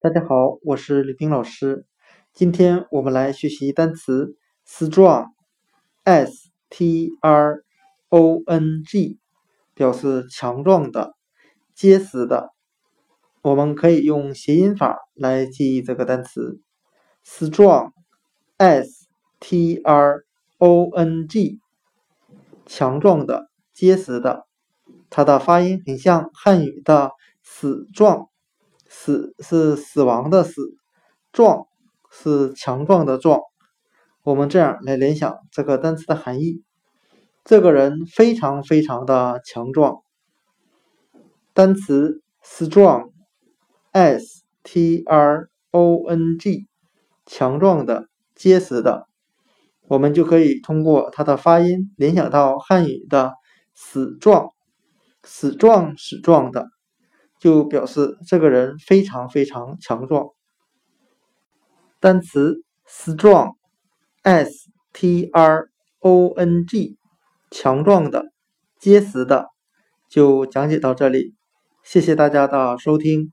大家好，我是李冰老师。今天我们来学习单词 strong，s t r o n g，表示强壮的、结实的。我们可以用谐音法来记忆这个单词 strong，s t r o n g，强壮的、结实的。它的发音很像汉语的“死状”。死是死亡的死，壮是强壮的壮。我们这样来联想这个单词的含义：这个人非常非常的强壮。单词 strong，s t r o n g，强壮的、结实的。我们就可以通过它的发音联想到汉语的“死壮”，死壮死壮的。就表示这个人非常非常强壮。单词 strong，s t r o n g，强壮的、结实的，就讲解到这里。谢谢大家的收听。